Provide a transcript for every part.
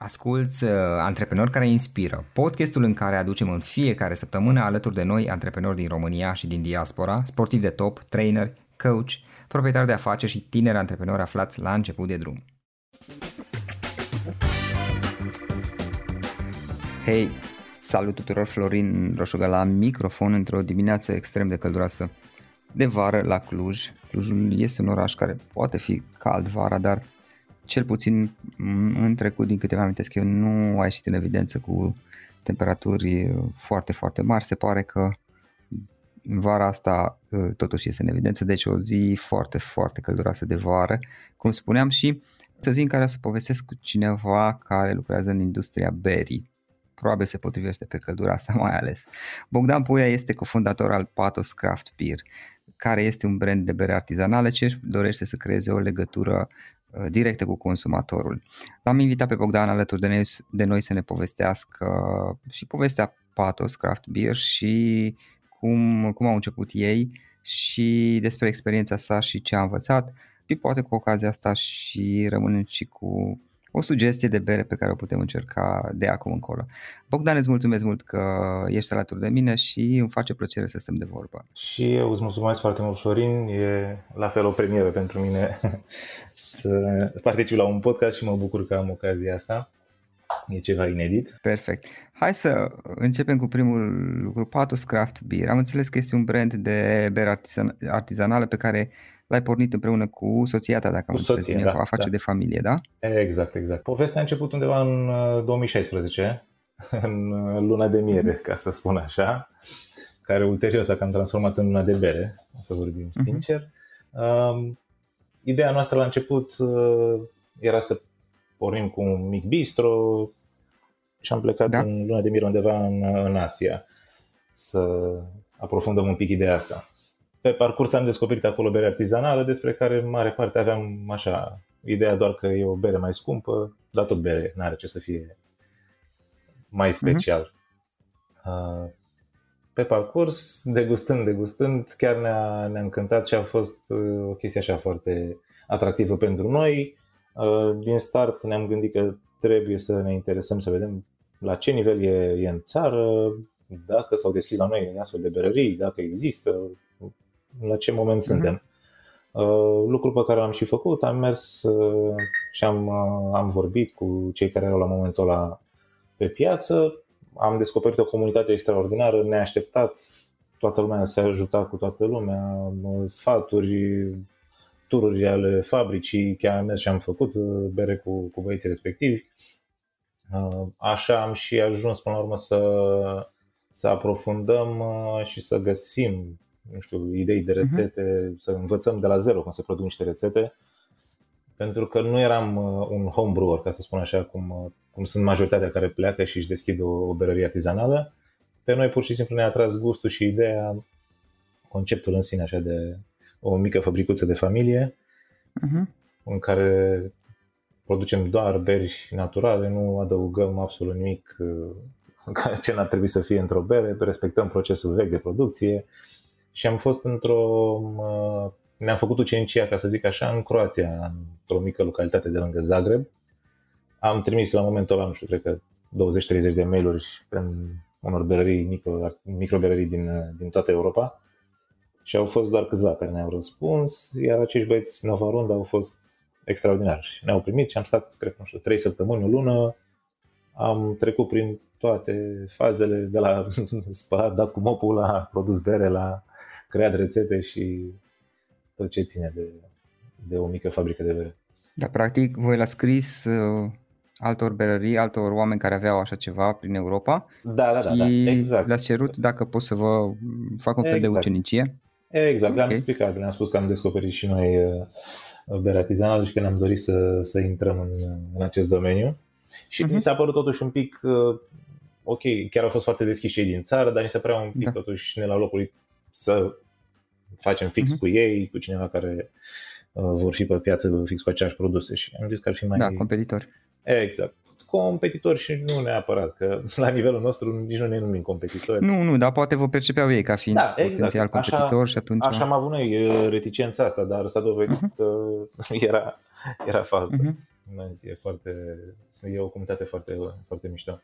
Asculți uh, Antreprenori care inspiră, podcastul în care aducem în fiecare săptămână alături de noi antreprenori din România și din diaspora, sportivi de top, trainer, coach, proprietari de afaceri și tineri antreprenori aflați la început de drum. Hei, salut tuturor, Florin Roșugă la microfon într-o dimineață extrem de călduroasă de vară la Cluj. Clujul este un oraș care poate fi cald vara, dar cel puțin în trecut, din câteva amintesc eu, nu a ieșit în evidență cu temperaturi foarte, foarte mari. Se pare că vara asta uh, totuși este în evidență, deci o zi foarte, foarte călduroasă de vară, cum spuneam și o zi în care o să povestesc cu cineva care lucrează în industria berii. Probabil se potrivește pe căldura asta mai ales. Bogdan Puia este cofondator al Patos Craft Beer, care este un brand de bere artizanală ce își dorește să creeze o legătură Uh, directe cu consumatorul. L-am invitat pe Bogdan alături de noi, de noi să ne povestească și povestea Patos Craft Beer și cum, cum au început ei și despre experiența sa și ce a învățat și poate cu ocazia asta și rămânem și cu o sugestie de bere pe care o putem încerca de acum încolo. Bogdan, îți mulțumesc mult că ești alături de mine și îmi face plăcere să stăm de vorbă. Și eu îți mulțumesc foarte mult, Florin. E la fel o premieră pentru mine să particip la un podcast și mă bucur că am ocazia asta. E ceva inedit. Perfect. Hai să începem cu primul lucru, Patos Craft Beer. Am înțeles că este un brand de bere artizan- artizanală pe care l-ai pornit împreună cu soția ta, dacă am înțeles bine, da, afacere da. de familie, da? Exact, exact. Povestea a început undeva în 2016, uh, în uh, luna de miere, mm-hmm. ca să spun așa, care ulterior s-a cam transformat în luna de bere, să vorbim mm-hmm. sincer. Um, ideea noastră la început uh, era să pornim cu un mic bistro și am plecat da. în luna de miere undeva în, în Asia să aprofundăm un pic ideea asta pe parcurs am descoperit acolo bere artizanală, despre care în mare parte aveam așa, ideea doar că e o bere mai scumpă, dar tot bere, n-are ce să fie mai special. Uh-huh. Pe parcurs, degustând, degustând, chiar ne-a, ne-a încântat și a fost uh, o chestie așa foarte atractivă pentru noi. Uh, din start ne-am gândit că trebuie să ne interesăm să vedem la ce nivel e, e în țară, dacă s-au deschis la noi astfel de berării, dacă există, la ce moment mm-hmm. suntem. Uh, lucru pe care l-am și făcut, am mers uh, și am, uh, am vorbit cu cei care erau la momentul ăla pe piață, am descoperit o comunitate extraordinară, neașteptat, toată lumea se ajuta cu toată lumea, sfaturi, tururi ale fabricii, chiar am mers și am făcut bere cu, cu băieții respectivi. Așa am și ajuns până la urmă să, să aprofundăm și să găsim nu știu, idei de mhm. rețete, uh-huh. să învățăm de la zero cum se produc niște rețete, pentru că nu eram uh, un homebrewer, ca să spun așa, cum, uh, cum sunt majoritatea care pleacă și își deschid o, o berărie artizanală. Pe noi pur și simplu ne-a atras gustul și ideea, conceptul în sine așa de o mică fabricuță de familie, uh-huh. în care producem doar beri naturale, nu adăugăm absolut nimic uh, ce n-ar trebui să fie într-o bere, respectăm procesul vechi de producție, și am fost într-o... ne-am făcut ucenicia, ca să zic așa, în Croația, într-o mică localitate de lângă Zagreb. Am trimis la momentul ăla, nu știu, cred că 20-30 de mail-uri în unor berării, micro, microberării din, din toată Europa și au fost doar câțiva care ne-au răspuns, iar acești băieți Nova Runda au fost extraordinari. Ne-au primit și am stat, cred că, nu știu, 3 săptămâni, o lună, am trecut prin toate fazele de la spălat, dat cu mopul la produs bere, la creat rețete și tot ce ține de, de o mică fabrică de bere. Da, practic, voi l-ați scris uh, altor berării, altor oameni care aveau așa ceva prin Europa Da, da, da, da și exact. le-ați cerut dacă pot să vă fac un fel de Exact. ucenicie. Exact, le-am Ok. explicat, le-am spus că am descoperit și noi uh, bere artizanală și că ne-am dorit să, să intrăm în, în acest domeniu. Și Mhm. mi s-a părut totuși un pic, uh, ok, chiar au fost foarte deschiși cei din țară, dar mi se părea un pic Da. totuși ne la locului să facem fix Mhm. cu ei, cu cineva care uh, vor fi pe piață fix cu aceeași produse și am zis că ar fi mai... Da, competitori. exact. Competitori și nu neapărat, că la nivelul nostru nici nu ne numim competitori. Nu, nu, dar poate vă percepeau ei ca fiind Da, exact. potențial Așa- competitor și atunci... Așa am avut noi uh, reticența asta, dar s-a dovedit Mhm. că era, era falsă. Mhm, Da, E, foarte, e o comunitate foarte, foarte mișto.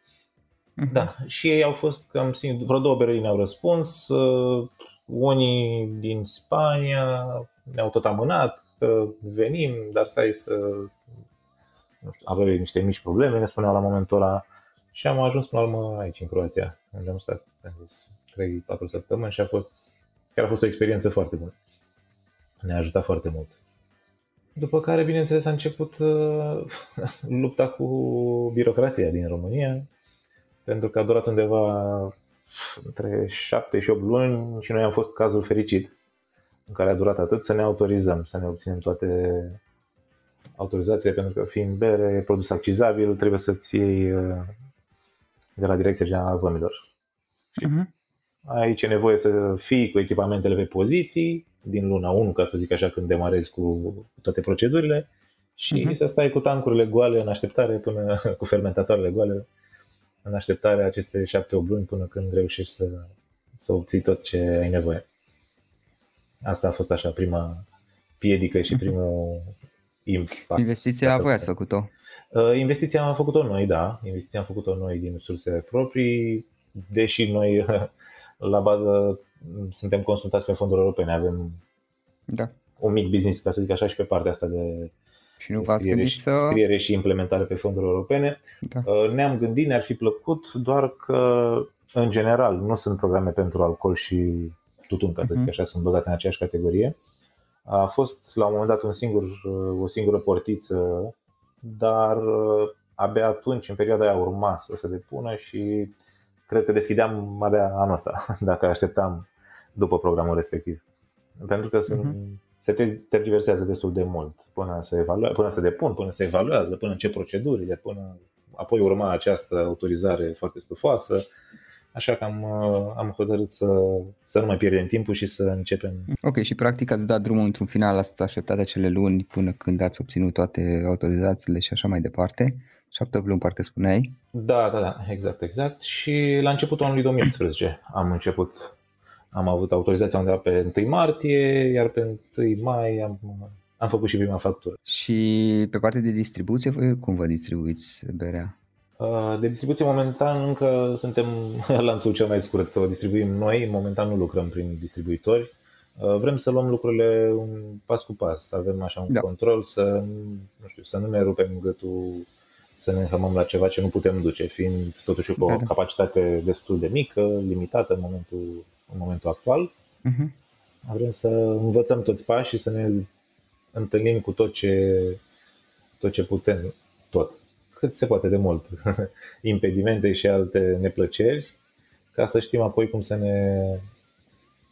mhm. Da, și ei au fost, cam simt, vreo două berării ne-au răspuns, uh, unii din Spania ne-au tot amânat, că venim, dar stai să... Nu știu, aveau ei niște mici probleme, ne spuneau la momentul ăla și am ajuns până la urmă aici, în Croația, unde am stat, am zis, 3-4 săptămâni și a fost, chiar a fost o experiență foarte bună. Ne-a ajutat foarte mult. După care, bineînțeles, a început uh, lupta cu birocrația din România, pentru că a durat undeva între 7 și 8 luni și noi am fost cazul fericit în care a durat atât să ne autorizăm, să ne obținem toate autorizațiile, pentru că fiind bere, produs accizabil, trebuie să-ți iei uh, de la Direcția Generală a Vămilor. Mhm. Aici e nevoie să fii cu echipamentele pe poziții din luna 1, ca să zic așa, când demarezi cu toate procedurile și Mhm. să stai cu tancurile goale în așteptare până cu fermentatoarele goale în așteptare aceste 7-8 luni până când reușești să, să obții tot ce ai nevoie. Asta a fost așa prima piedică și primul impact. Investiția Dacă- voi ați făcut-o. Uh, Investiția am făcut-o noi, da. Investiția am făcut-o noi din surse proprii, deși noi la bază suntem consultați pe fonduri europene, avem Da. un mic business, ca să zic așa, și pe partea asta de Și nu de v-ați scriere, gândit și, să... scriere și implementare pe fonduri europene. Da. Uh, Ne-am gândit, ne-ar fi plăcut, doar că, în general, nu sunt programe pentru alcool și tutun, ca să zic Mhm. așa, sunt băgate în aceeași categorie. A fost la un moment dat un singur, uh, o singură portiță, dar uh, abia atunci, în perioada aia, urma să se depună și cred că deschideam abia anul ăsta, dacă așteptam după programul respectiv. Pentru că sunt, Mhm. Se te- tergiversează destul de mult până să, evalua, până să depun, până să evaluează, până în ce procedurile, până apoi urma această autorizare foarte stufoasă. Așa că am, uh, am hotărât să, să nu mai pierdem timpul și să începem. Ok, și practic ați dat drumul într-un final, ați așteptat acele luni până când ați obținut toate autorizațiile și așa mai departe. Șapte luni, parcă spuneai. Da, da, da, exact, exact. Și la începutul anului 2018 am început, am avut autorizația undeva pe 1 martie, iar pe 1 mai am, am făcut și prima factură. Și pe partea de distribuție, voi cum vă distribuiți berea? Uh, De distribuție, momentan încă suntem lanțul cel mai scurt. O distribuim noi, momentan nu lucrăm prin distribuitori. Uh, Vrem să luăm lucrurile un pas cu pas, să avem așa un Da. control, să nu, știu, să nu ne rupem gâtul, să ne înhămăm la ceva ce nu putem duce, fiind totuși cu o Da, da. capacitate destul de mică, limitată în momentul, în momentul actual. Uh-huh. Vrem să învățăm toți pașii, să ne întâlnim cu tot ce, tot ce putem, tot, cât se poate de mult, impedimente și alte neplăceri, ca să știm apoi cum să ne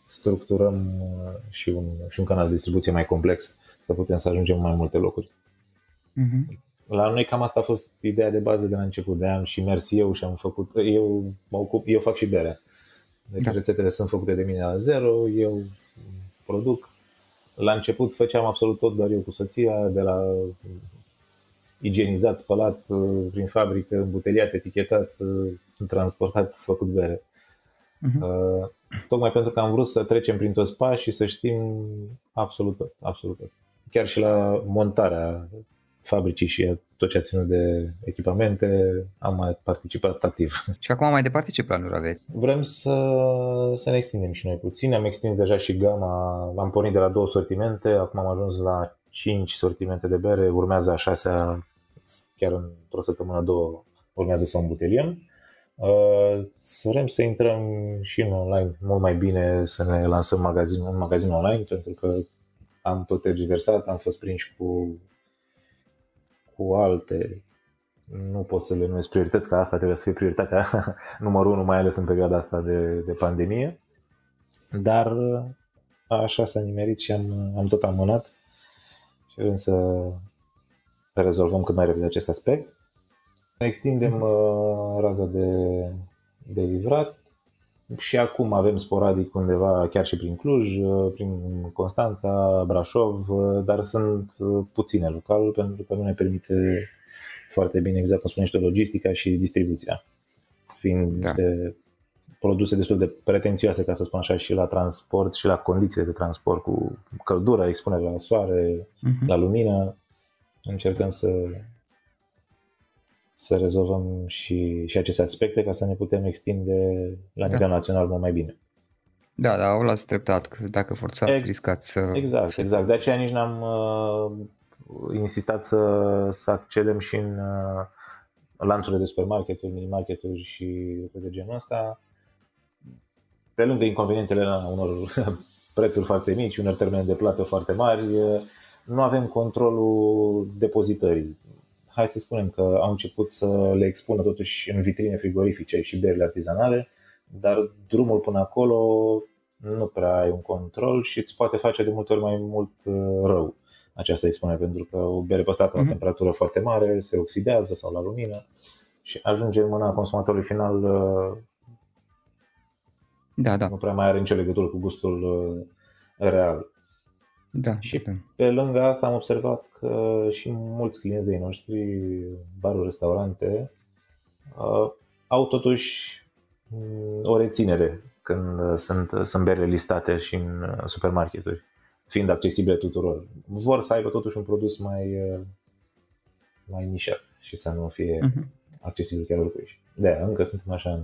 structurăm uh, și un, și un canal de distribuție mai complex, să putem să ajungem în mai multe locuri. Uh-huh. La noi cam asta a fost ideea de bază de la început, de am și mers eu și am făcut, eu mă ocup, eu fac și berea. Deci Da. rețetele sunt făcute de mine la zero, eu produc. La început făceam absolut tot doar eu cu soția, de la igienizat, spălat uh, prin fabrică, îmbuteliat, etichetat, uh, transportat, făcut bere. Uh-huh. Uh, Tocmai pentru că am vrut să trecem prin toți pași și să știm absolut tot, absolut tot. Chiar și la montarea fabricii și tot ce a ținut de echipamente, am mai participat activ. Și acum mai departe ce planuri aveți? Vrem să, să ne extindem și noi puțin, am extins deja și gama, am pornit de la două sortimente, acum am ajuns la 5 sortimente de bere, urmează a șasea, chiar într-o săptămână, două, urmează să o îmbuteliem. Uh, Să vrem să intrăm și în online mult mai bine, să ne lansăm magazin, un magazin online, pentru că am tot tergiversat, am fost prinși cu, cu alte, nu pot să le numesc priorități, că asta trebuie să fie prioritatea numărul unu, mai ales în perioada asta de, de pandemie, dar așa s-a nimerit și am, am tot amânat. Și vrem să rezolvăm cât mai repede acest aspect. Extindem uh, raza de, de livrat și acum avem sporadic undeva chiar și prin Cluj, uh, prin Constanța, Brașov, uh, dar sunt uh, puține local pentru că nu ne permite foarte bine, exact cum spunește, logistica și distribuția. Fiind da. niște produse destul de pretențioase, ca să spun așa, și la transport și la condițiile de transport cu căldură, expunere la soare, uh-huh. la lumină, încercăm să să rezolvăm și, și aceste aspecte ca să ne putem extinde la nivel da. național mult mai bine. Da, da, o las treptat, că dacă forțați, Ex- riscați să... Exact, exact. De aceea nici n-am uh, insistat să, să accedem și în uh, lanțurile de supermarketuri, mini-marketuri și lucruri de genul ăsta. Pe lângă inconvenientele la unor prețuri foarte mici, unor termene de plată foarte mari, uh, nu avem controlul depozitării hai să spunem că au început să le expună totuși în vitrine frigorifice și berile artizanale, dar drumul până acolo nu prea ai un control și îți poate face de multe ori mai mult uh, rău această expunere, pentru că o bere păstrată mm-hmm. la mhm. temperatură foarte mare se oxidează sau la lumină și ajunge în mâna consumatorului final uh, da, da. nu prea mai are nicio legătură cu gustul uh, real. Da, și da. pe lângă asta am observat că și mulți clienți de noștri, baruri, restaurante, uh, au totuși mm, o reținere când sunt, sunt bere listate și în uh, supermarketuri, fiind accesibile tuturor. Vor să aibă totuși un produs mai, uh, mai nișat și să nu fie uh-huh. accesibil chiar oricui. De aia, încă suntem așa în...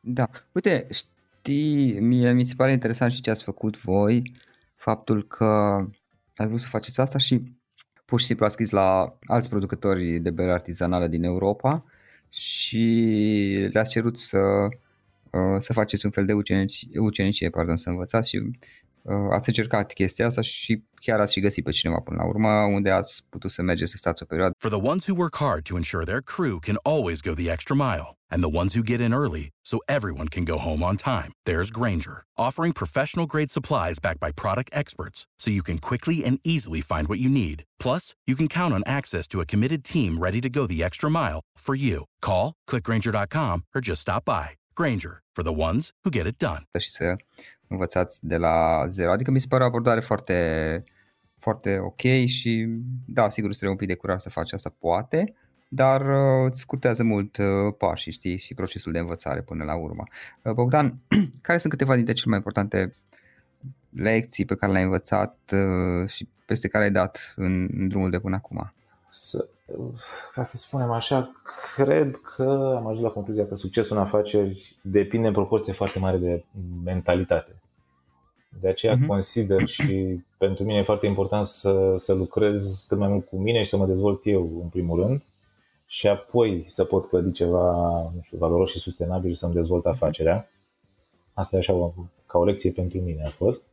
Da. Uite, știi, mie mi se pare interesant și ce ați făcut voi faptul că ați vrut să faceți asta și pur și simplu ați scris la alți producători de bere artizanale din Europa și le-ați cerut să, uh, să faceți un fel de ucenicie, ucenicie pardon, să învățați și Uh, Uh, ați încercat chestia asta și chiar ați și găsit pe cineva până la urmă unde ați putut să mergeți să stați o perioadă. For the ones who work hard to ensure their crew can always go the extra mile and the ones who get in early so everyone can go home on time, there's Granger, offering professional grade supplies backed by product experts so you can quickly and easily find what you need. Plus, you can count on access to a committed team ready to go the extra mile for you. Call, clickgranger.com or just stop by. Granger, for the ones who get it done. Și să învățați de la zero. Adică mi se pare o abordare foarte, foarte ok și da, sigur îți trebuie un pic de curaj să faci asta, poate, dar uh, îți scurtează mult uh, pașii, știi, și procesul de învățare până la urmă. Uh, Bogdan, care sunt câteva dintre cele mai importante lecții pe care le-ai învățat uh, și peste care ai dat în, în drumul de până acum? Să, ca să spunem așa, cred că am ajuns la concluzia că succesul în afaceri depinde în proporție foarte mare de mentalitate. De aceea uh-huh. consider și pentru mine e foarte important să, să lucrez cât mai mult cu mine și să mă dezvolt eu în primul rând și apoi să pot clădi ceva nu știu, valoros și sustenabil și să-mi dezvolt mhm. afacerea. Asta e așa ca o lecție pentru mine a fost.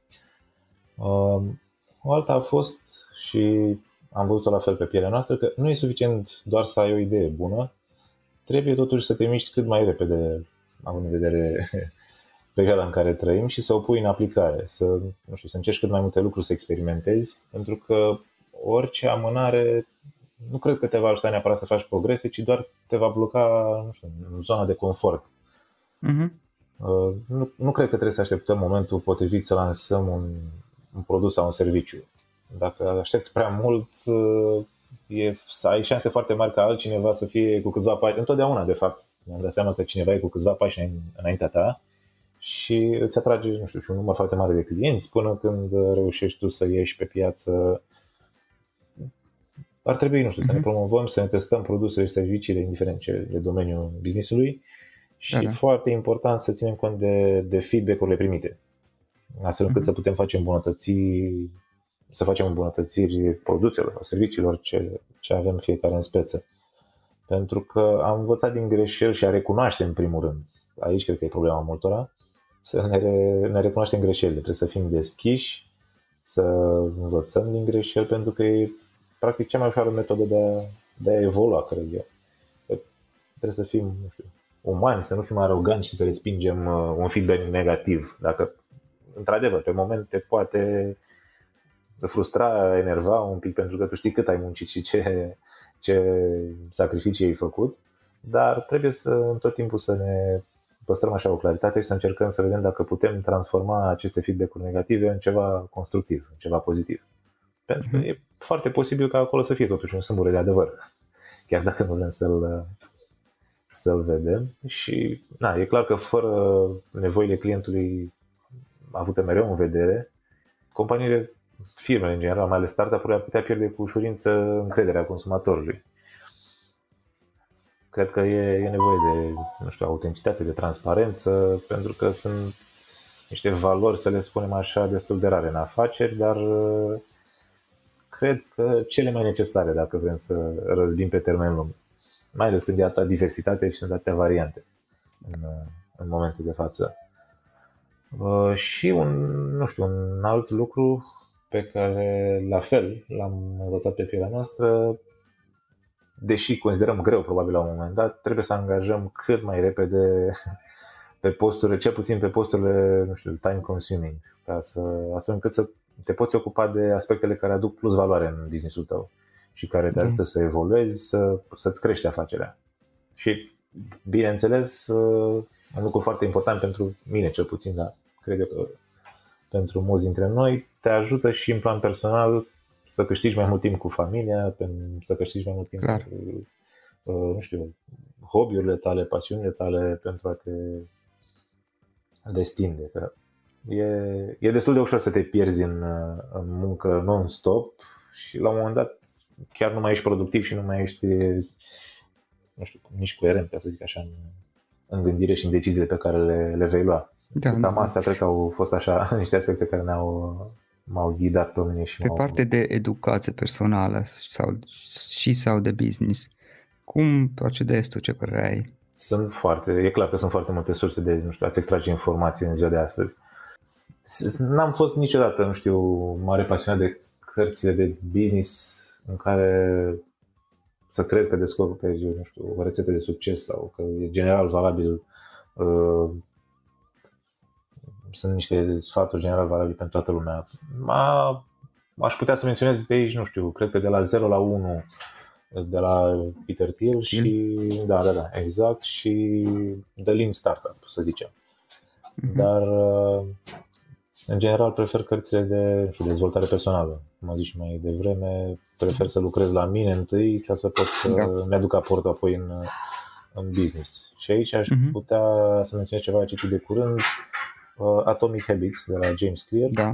Um, o alta a fost și am văzut-o la fel pe pielea noastră, că nu e suficient doar să ai o idee bună, trebuie totuși să te miști cât mai repede, având în vedere perioada în care trăim și să o pui în aplicare, să, nu știu, să încerci cât mai multe lucruri să experimentezi, pentru că orice amânare nu cred că te va ajuta neapărat să faci progrese, ci doar te va bloca, nu știu, în zona de confort. Uh-huh. Nu, nu cred că trebuie să așteptăm momentul potrivit să lansăm un, un produs sau un serviciu. Dacă aștepți prea mult, e, să ai șanse foarte mari ca altcineva să fie cu câțiva pași, întotdeauna de fapt, mi-am dat seama că cineva e cu câțiva pași înaintea ta și îți atrage, nu știu, și un număr foarte mare de clienți până când reușești tu să ieși pe piață. Ar trebui, nu știu, uh-huh. să ne mhm. promovăm, să ne testăm produsele și serviciile, indiferent ce de domeniul businessului și da, da. foarte important să ținem cont de, de feedback-urile primite, astfel încât uh-huh. să putem face îmbunătăți să facem îmbunătățiri produselor sau serviciilor ce, ce avem fiecare în speță. Pentru că am învățat din greșeli și a recunoaște în primul rând. Aici cred că e problema multora. Să ne, re, ne recunoaștem greșelile. Trebuie să fim deschiși, să învățăm din greșeli pentru că e practic cea mai ușoară metodă de a, de a evolua, cred eu. Trebuie să fim, nu știu, umani, să nu fim aroganți și să respingem uh, un feedback negativ. Dacă, într-adevăr, pe moment te poate frustra, enerva un pic pentru că tu știi cât ai muncit și ce, ce sacrificii ai făcut, dar trebuie să tot timpul să ne păstrăm așa o claritate și să încercăm să vedem dacă putem transforma aceste feedback-uri negative în ceva constructiv, în ceva pozitiv. Pentru că mhm. e foarte posibil ca acolo să fie totuși un sâmbure de adevăr, chiar dacă nu vrem să-l, să-l vedem. Și na, e clar că fără nevoile clientului avute mereu în vedere, companiile, firmele în general, mai ales startup-urile, ar putea pierde cu ușurință încrederea consumatorului cred că e, e nevoie de, nu știu, autenticitate, de transparență, pentru că sunt niște valori, să le spunem așa, destul de rare în afaceri, dar uh, cred că cele mai necesare dacă vrem să răzbim pe termen lung. Mai ales când e atâta diversitate și sunt atâtea variante în, uh, în momentul de față. Uh, și un, nu știu, un alt lucru pe care la fel l-am învățat pe pielea noastră deși considerăm greu probabil la un moment dat, trebuie să angajăm cât mai repede pe posturile, cel puțin pe posturile, nu știu, time consuming, ca să, astfel încât să te poți ocupa de aspectele care aduc plus valoare în businessul tău și care te ajută să evoluezi, să, să-ți crești afacerea. Și, bineînțeles, un lucru foarte important pentru mine, cel puțin, dar cred că pentru mulți dintre noi, te ajută și în plan personal să câștigi mai mult timp cu familia, să câștigi mai mult timp Clar. cu, uh, nu știu, hobby-urile tale, pasiunile tale pentru a te destinde. Că e, e destul de ușor să te pierzi în, uh, în muncă non-stop și la un moment dat chiar nu mai ești productiv și nu mai ești nu știu, nici coerent, ca să zic așa, în, în gândire și în deciziile pe care le, le vei lua. Da, Cam da. astea cred că au fost așa niște aspecte care ne-au m-au ghidat pe mine și Pe m-au... parte de educație personală sau, și sau de business, cum procedezi tu, ce părere ai? Sunt foarte, e clar că sunt foarte multe surse de, nu știu, ați extrage informații în ziua de astăzi. N-am fost niciodată, nu știu, mare pasionat de cărțile de business în care să crezi că descoperi, nu știu, o rețetă de succes sau că e general valabil uh, sunt niște sfaturi general valabile pentru toată lumea. Ma, aș putea să menționez de aici, nu știu, cred că de la 0 la 1 de la Peter Thiel și da, da, da, exact și The Lean Startup, să zicem. Mm-hmm. Dar în general prefer cărțile de știu, dezvoltare personală. Cum am zis și mai devreme, prefer să lucrez la mine întâi ca să pot să da. mi-aduc aportul apoi în, în business. Și aici aș mm-hmm. putea să menționez ceva citit de curând, uh, Atomic Habits de la James Clear. Da.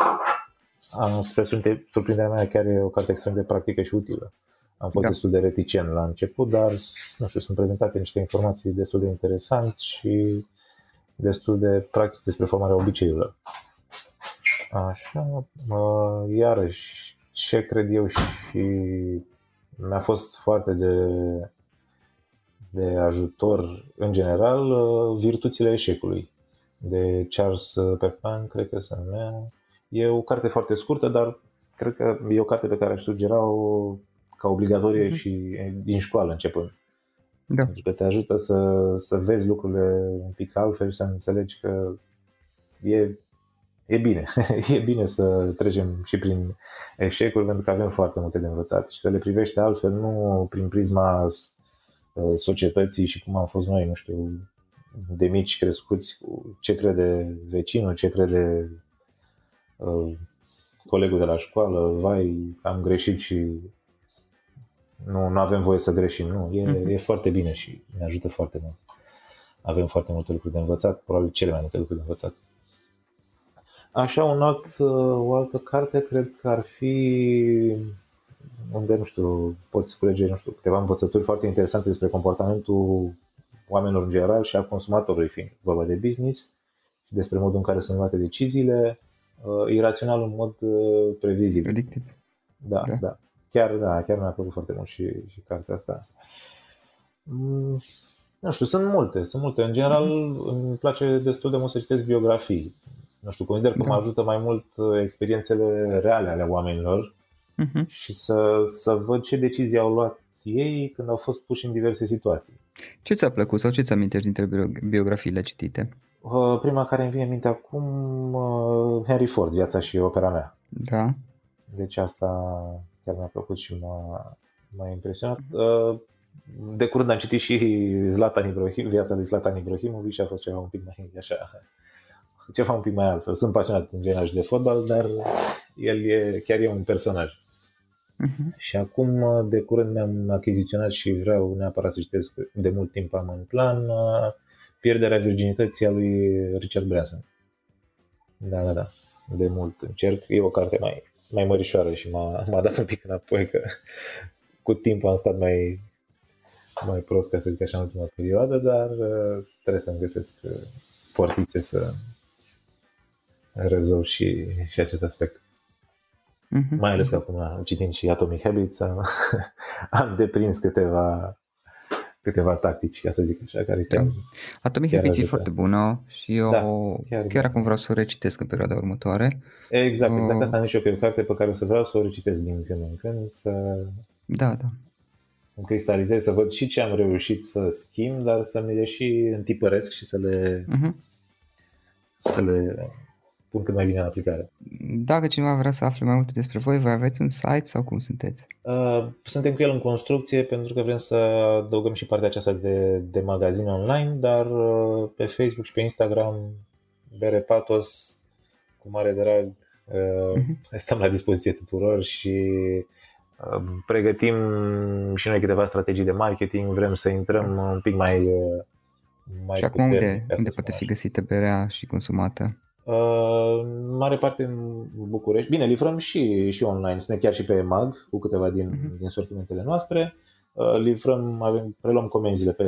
Am, spre surprinderea mea, chiar e o carte extrem de practică și utilă. Am fost da. destul de reticent la început, dar nu știu, sunt prezentate niște informații destul de interesante și destul de practic despre formarea obiceiurilor. Așa, uh, iarăși, ce cred eu și mi-a fost foarte de, de ajutor în general, uh, virtuțile eșecului de Charles Pepin, cred că se numea. E o carte foarte scurtă, dar cred că e o carte pe care aș sugera-o ca obligatorie mm-hmm. și din școală începând. Da. Pentru că te ajută să, să vezi lucrurile un pic altfel și să înțelegi că e, e bine. e bine să trecem și prin eșecuri pentru că avem foarte multe de învățat și să le privești altfel, nu prin prisma uh, societății și cum am fost noi, nu știu, de mici crescuți cu ce crede vecinul, ce crede uh, colegul de la școală, vai, am greșit și nu, nu avem voie să greșim. Nu, e, mm-hmm. e foarte bine și ne ajută foarte mult. Avem foarte multe lucruri de învățat, probabil cele mai multe lucruri de învățat. Așa, un alt, uh, o altă carte cred că ar fi unde, nu știu, poți culege, nu știu, câteva învățături foarte interesante despre comportamentul oamenilor în general și a consumatorului fiind vorba de business și despre modul în care sunt luate deciziile, uh, irațional în mod uh, previzibil. Predictiv. Da, da, da. Chiar, da, chiar mi-a plăcut foarte mult și, și cartea asta. Mm, nu știu, sunt multe, sunt multe. În general, mm-hmm. îmi place destul de mult să citesc biografii. Nu știu, consider că da. mă ajută mai mult uh, experiențele reale ale oamenilor uh-huh. și să, să văd ce decizii au luat ei când au fost puși în diverse situații. Ce ți-a plăcut sau ce ți amintești dintre biografiile citite? Uh, prima care îmi vine în minte acum, uh, Henry Ford, viața și opera mea. Da. Deci asta chiar mi-a plăcut și m-a, m-a impresionat. Uh, de curând am citit și Zlatan Ibrahim, viața lui Zlatan Ibrahimovic și a fost ceva un pic mai așa, ceva un pic mai altfel. Sunt pasionat în general și de fotbal, dar el e, chiar e un personaj. Uh-huh. Și acum, de curând, mi-am achiziționat și vreau neapărat să citesc, de mult timp am în plan, Pierderea virginității a lui Richard Branson. Da, da, da. De mult încerc. E o carte mai, mai mărișoară și m-a, m-a dat un pic înapoi că cu timpul am stat mai, mai prost, ca să zic așa, în ultima perioadă, dar uh, trebuie să-mi găsesc uh, portițe să rezolv și, și acest aspect. Mm-hmm. Mai ales că acum, citind și Atomic Habits, am, am deprins câteva câteva tactici, ca să zic așa, care da. chiar... Atomic Habits e foarte bună și eu da, chiar, chiar acum vreau să o recitesc în perioada următoare. Exact, exact uh, asta am și eu, că e o carte pe care o să vreau să o recitesc din când în când, să... Da, da. Îmi cristalizez, să văd și ce am reușit să schimb, dar să mi le și întipăresc și să le... Uh-huh. să le pun cât mai bine în aplicare. Dacă cineva vrea să afle mai multe despre voi, voi aveți un site sau cum sunteți? Uh, suntem cu el în construcție pentru că vrem să adăugăm și partea aceasta de, de magazin online, dar uh, pe Facebook și pe Instagram, Bere Patos, cu mare drag, uh, uh-huh. stăm la dispoziție tuturor și uh, pregătim și noi câteva strategii de marketing, vrem să intrăm un pic mai uh, mai și acum unde, unde poate fi găsită berea și consumată? Uh, mare parte în București. Bine, livrăm și, și online, suntem chiar și pe MAG cu câteva din, uh-huh. din sortimentele noastre. Uh, livrăm, avem, preluăm comenzile pe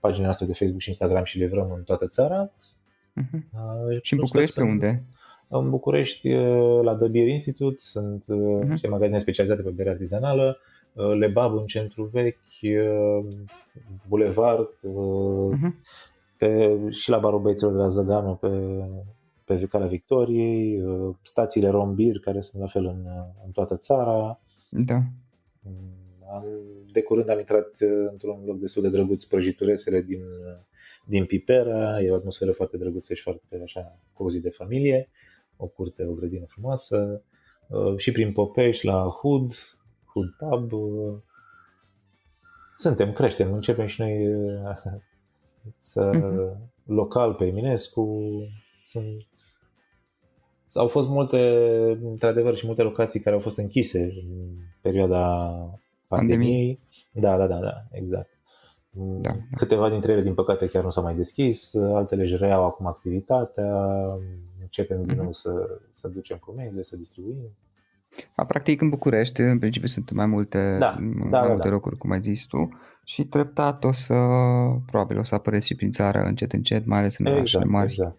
pagina noastră de Facebook și Instagram și livrăm în toată țara. Uh-huh. Uh, și în București pe unde? În București, uh, la The Beer Institute, sunt uh-huh. niște magazine specializate pe bere artizanală, uh, Lebab în centru vechi, uh, Boulevard, uh-huh. pe, și la Barul Băieților de la Zăganu, pe pe Calea Victoriei, uh, stațiile Rombir, care sunt la fel în, în toată țara. Da. Mm, am, de curând am intrat uh, într-un loc destul de drăguț, prăjituresele din, din Pipera, e o atmosferă foarte drăguță și foarte așa cozi de familie, o curte, o grădină frumoasă, uh, și prin Popești la Hood, Hood Pub. Suntem, creștem, începem și noi să uh-huh. local pe Eminescu, sunt... Au fost multe, într-adevăr, și multe locații care au fost închise în perioada pandemiei. Da, da, da, da, exact. Da, da. Câteva dintre ele, din păcate, chiar nu s-au mai deschis, altele își reau acum activitatea, începem mm-hmm. din nou să, să ducem comenzi, să distribuim. A, practic în București, în principiu sunt mai multe, da, mai da, multe da, locuri, cum ai zis tu, și treptat o să, probabil o să apăreți și prin țară încet, încet, mai ales în exact, orașele mari. Exact.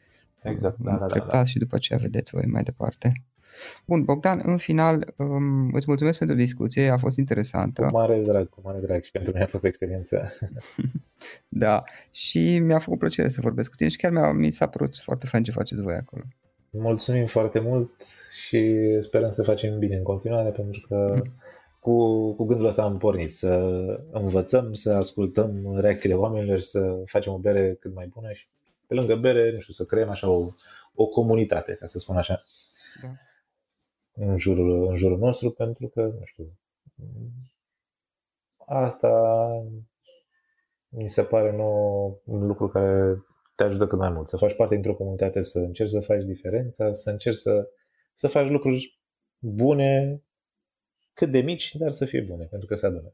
Exact, da, da, da, da. și după aceea vedeți voi mai departe. Bun, Bogdan, în final um, îți mulțumesc pentru discuție, a fost interesantă. Cu mare drag, cu mare drag și pentru mine a fost experiență. da, și mi-a făcut plăcere să vorbesc cu tine și chiar mi-a, mi s-a părut foarte fain ce faceți voi acolo. Mulțumim foarte mult și sperăm să facem bine în continuare pentru că cu, cu gândul ăsta am pornit, să învățăm, să ascultăm reacțiile oamenilor și să facem o bere cât mai bună și pe lângă bere, nu știu, să creăm așa o, o comunitate, ca să spun așa, da. în, jurul, în jurul nostru, pentru că, nu știu, asta mi se pare nou un lucru care te ajută cât mai mult, să faci parte dintr-o comunitate, să încerci să faci diferența, să încerci să, să faci lucruri bune, cât de mici, dar să fie bune, pentru că se adună.